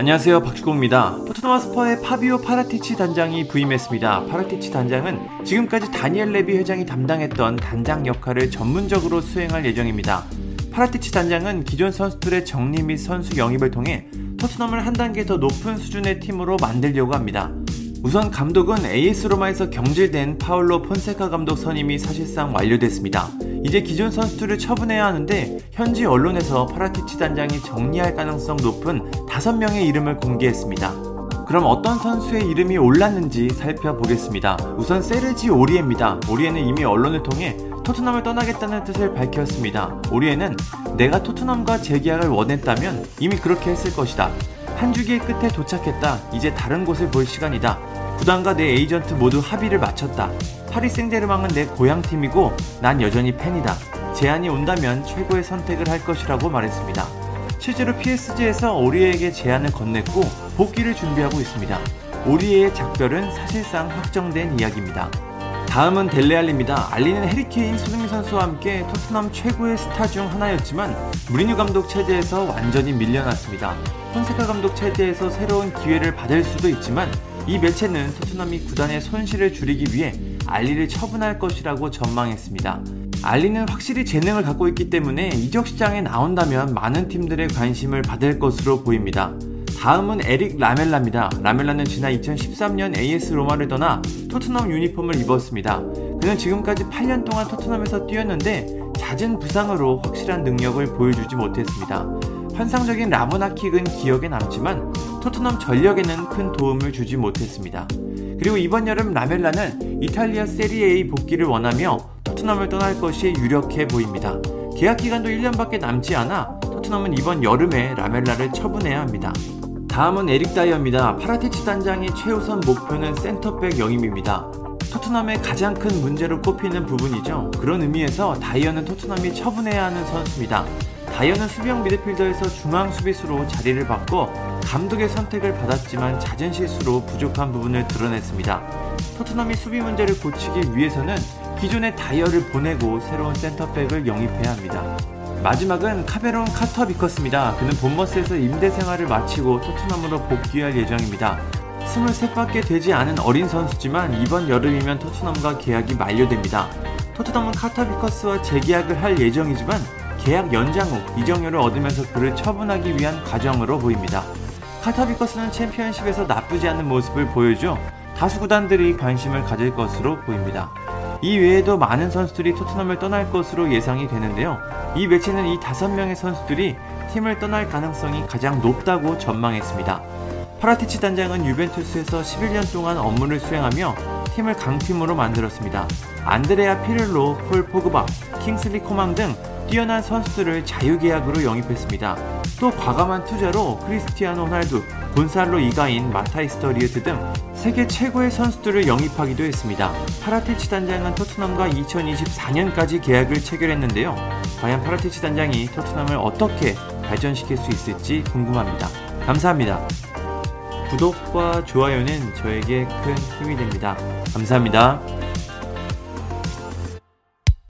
안녕하세요 박주공입니다. 토트넘 스퍼에 파비오 파라티치 단장이 부임했습니다. 파라티치 단장은 지금까지 다니엘 레비 회장이 담당했던 단장 역할을 전문적으로 수행할 예정입니다. 파라티치 단장은 기존 선수들의 정리 및 선수 영입을 통해 토트넘을 한 단계 더 높은 수준의 팀으로 만들려고 합니다. 우선 감독은 AS 로마에서 경질된 파울로 폰세카 감독 선임이 사실상 완료됐습니다. 이제 기존 선수들을 처분해야 하는데 현지 언론에서 파라티치 단장이 정리할 가능성 높은 5명의 이름을 공개했습니다. 그럼 어떤 선수의 이름이 올랐는지 살펴보겠습니다. 우선 세르지 오리에입니다. 오리에는 이미 언론을 통해 토트넘을 떠나겠다는 뜻을 밝혔습니다. 오리에는 내가 토트넘과 재계약을 원했다면 이미 그렇게 했을 것이다. 한 주기의 끝에 도착했다. 이제 다른 곳을 볼 시간이다. 구단과 내 에이전트 모두 합의를 마쳤다. 파리 생제르맹은 내 고향팀이고 난 여전히 팬이다. 제안이 온다면 최고의 선택을 할 것이라고 말했습니다. 실제로 PSG에서 오리에에게 제안을 건넸고 복귀를 준비하고 있습니다. 오리에의 작별은 사실상 확정된 이야기입니다. 다음은 델레알리입니다. 알리는 해리케인, 손흥민 선수와 함께 토트넘 최고의 스타 중 하나였지만 무리뉴 감독 체제에서 완전히 밀려났습니다. 폰세카 감독 체제에서 새로운 기회를 받을 수도 있지만 이 매체는 토트넘이 구단의 손실을 줄이기 위해 알리를 처분할 것이라고 전망했습니다. 알리는 확실히 재능을 갖고 있기 때문에 이적 시장에 나온다면 많은 팀들의 관심을 받을 것으로 보입니다. 다음은 에릭 라멜라입니다. 라멜라는 지난 2013년 AS 로마를 떠나 토트넘 유니폼을 입었습니다. 그는 지금까지 8년 동안 토트넘에서 뛰었는데 잦은 부상으로 확실한 능력을 보여주지 못했습니다. 환상적인 라모나킥은 기억에 남지만 토트넘 전력에는 큰 도움을 주지 못했습니다. 그리고 이번 여름 라멜라는 이탈리아 세리에A 복귀를 원하며 토트넘을 떠날 것이 유력해 보입니다. 계약 기간도 1년밖에 남지 않아 토트넘은 이번 여름에 라멜라를 처분해야 합니다. 다음은 에릭 다이어입니다. 파라티치 단장의 최우선 목표는 센터백 영입입니다. 토트넘의 가장 큰 문제로 꼽히는 부분이죠. 그런 의미에서 다이어는 토트넘이 처분해야 하는 선수입니다. 다이어는 수비형 미드필더에서 중앙 수비수로 자리를 바꿔 감독의 선택을 받았지만 잦은 실수로 부족한 부분을 드러냈습니다. 토트넘이 수비 문제를 고치기 위해서는 기존의 다이어를 보내고 새로운 센터백을 영입해야 합니다. 마지막은 카메론 카터 비커스입니다. 그는 본머스에서 임대 생활을 마치고 토트넘으로 복귀할 예정입니다. 23밖에 되지 않은 어린 선수지만 이번 여름이면 토트넘과 계약이 만료됩니다. 토트넘은 카터 비커스와 재계약을 할 예정이지만 계약 연장 후 이적료를 얻으면서 그를 처분하기 위한 과정으로 보입니다. 카터 비커스는 챔피언십에서 나쁘지 않은 모습을 보여줘 다수 구단들이 관심을 가질 것으로 보입니다. 이 외에도 많은 선수들이 토트넘을 떠날 것으로 예상이 되는데요. 이 매체는 이 다섯 명의 선수들이 팀을 떠날 가능성이 가장 높다고 전망했습니다. 파라티치 단장은 유벤투스에서 11년 동안 업무를 수행하며 팀을 강팀으로 만들었습니다. 안드레아 피를로, 폴 포그바, 킹슬리 코망 등 뛰어난 선수들을 자유계약으로 영입했습니다. 또 과감한 투자로 크리스티아노 호날두, 곤살로 이가인, 마타이스 터 리우트 등 세계 최고의 선수들을 영입하기도 했습니다. 파라티치 단장은 토트넘과 2024년까지 계약을 체결했는데요. 과연 파라티치 단장이 토트넘을 어떻게 발전시킬 수 있을지 궁금합니다. 감사합니다. 구독과 좋아요는 저에게 큰 힘이 됩니다. 감사합니다.